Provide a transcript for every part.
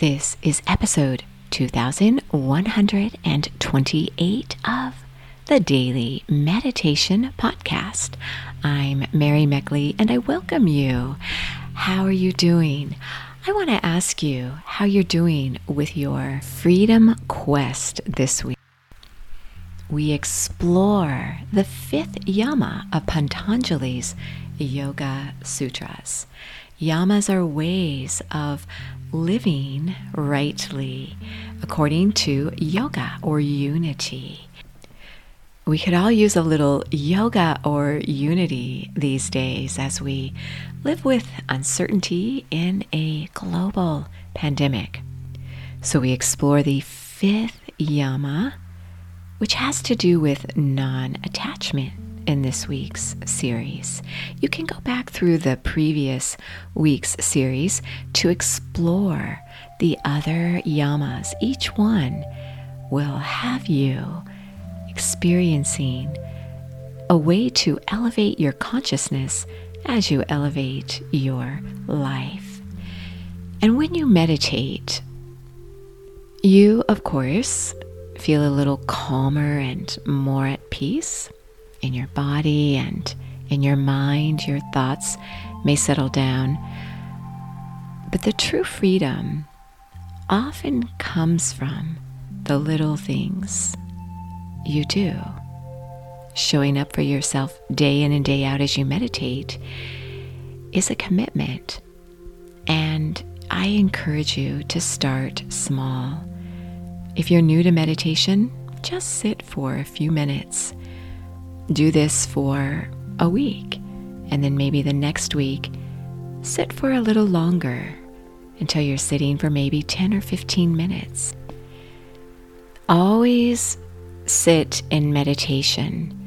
This is episode 2128 of the Daily Meditation Podcast. I'm Mary Meckley and I welcome you. How are you doing? I want to ask you how you're doing with your freedom quest this week. We explore the fifth yama of Pantanjali's Yoga Sutras. Yamas are ways of living rightly according to yoga or unity. We could all use a little yoga or unity these days as we live with uncertainty in a global pandemic. So we explore the fifth yama, which has to do with non attachment in this week's series. You can go back through the previous week's series to explore the other yamas. Each one will have you experiencing a way to elevate your consciousness as you elevate your life. And when you meditate, you, of course, feel a little calmer and more at peace in your body and in your mind, your thoughts may settle down. But the true freedom often comes from the little things you do. Showing up for yourself day in and day out as you meditate is a commitment. And I encourage you to start small. If you're new to meditation, just sit for a few minutes do this for a week, and then maybe the next week, sit for a little longer until you're sitting for maybe 10 or 15 minutes. Always sit in meditation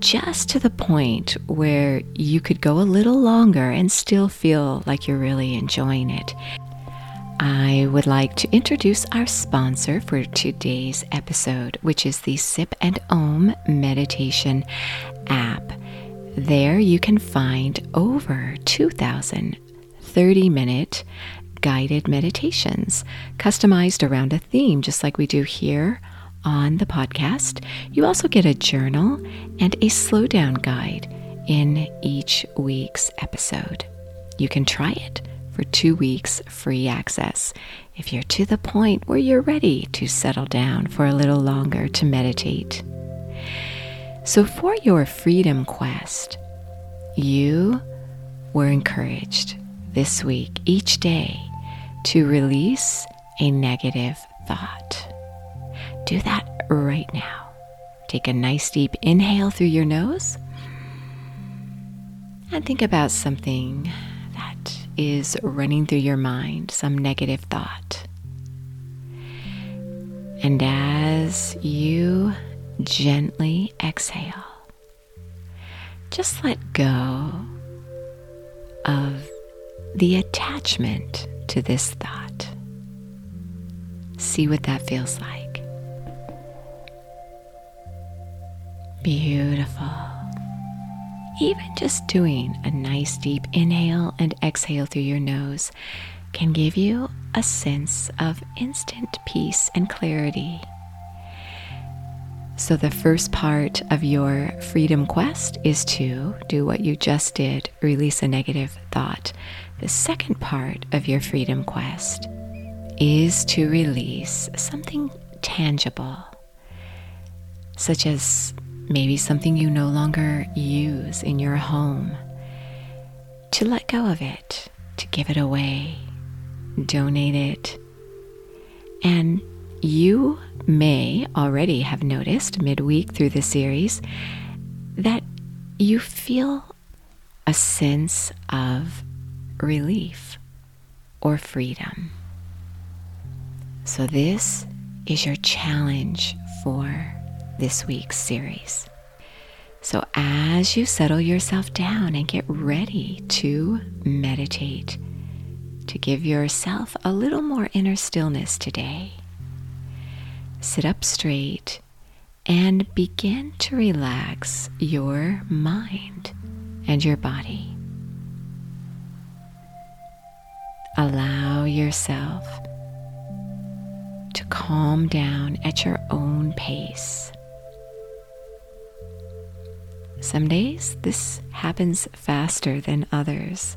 just to the point where you could go a little longer and still feel like you're really enjoying it. I would like to introduce our sponsor for today's episode, which is the Sip and Om Meditation app. There you can find over 2,000 30 minute guided meditations customized around a theme, just like we do here on the podcast. You also get a journal and a slowdown guide in each week's episode. You can try it for two weeks free access if you're to the point where you're ready to settle down for a little longer to meditate. So, for your freedom quest, you were encouraged this week, each day, to release a negative thought. Do that right now. Take a nice deep inhale through your nose and think about something is running through your mind, some negative thought. And as you gently exhale, just let go of the attachment to this thought. See what that feels like. Beautiful. Even just doing a nice deep inhale and exhale through your nose can give you a sense of instant peace and clarity. So, the first part of your freedom quest is to do what you just did release a negative thought. The second part of your freedom quest is to release something tangible, such as maybe something you no longer use in your home, to let go of it, to give it away, donate it. And you may already have noticed midweek through the series that you feel a sense of relief or freedom. So, this is your challenge for this week's series. So, as you settle yourself down and get ready to meditate, to give yourself a little more inner stillness today, sit up straight and begin to relax your mind and your body. Allow yourself to calm down at your own pace. Some days this happens faster than others.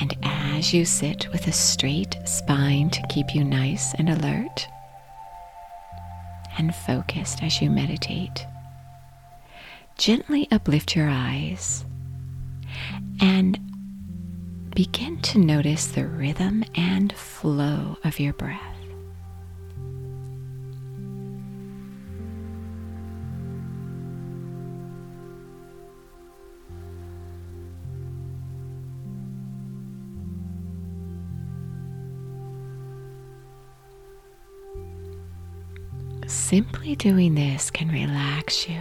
And as you sit with a straight spine to keep you nice and alert and focused as you meditate, gently uplift your eyes and begin to notice the rhythm and flow of your breath. Simply doing this can relax you.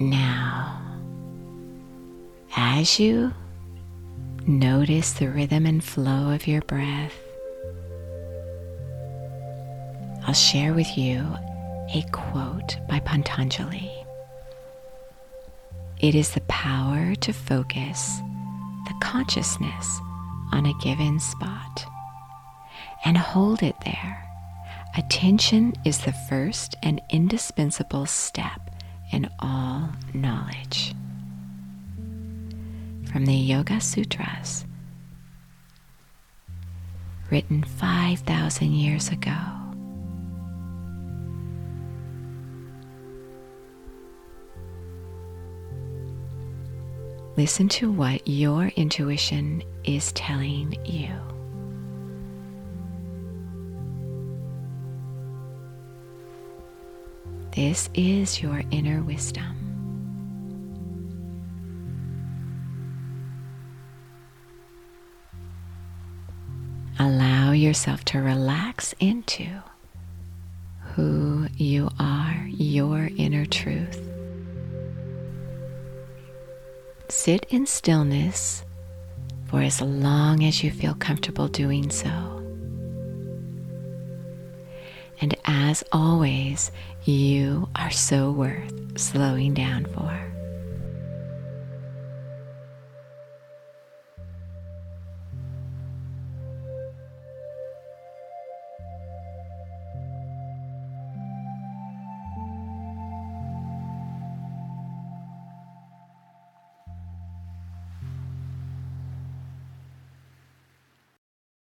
Now, as you notice the rhythm and flow of your breath, I'll share with you a quote by Pantanjali. It is the power to focus the consciousness on a given spot and hold it there. Attention is the first and indispensable step in all knowledge. From the Yoga Sutras, written 5,000 years ago. Listen to what your intuition is telling you. This is your inner wisdom. Allow yourself to relax into who you are, your inner truth. Sit in stillness for as long as you feel comfortable doing so. And as always, you are so worth slowing down for.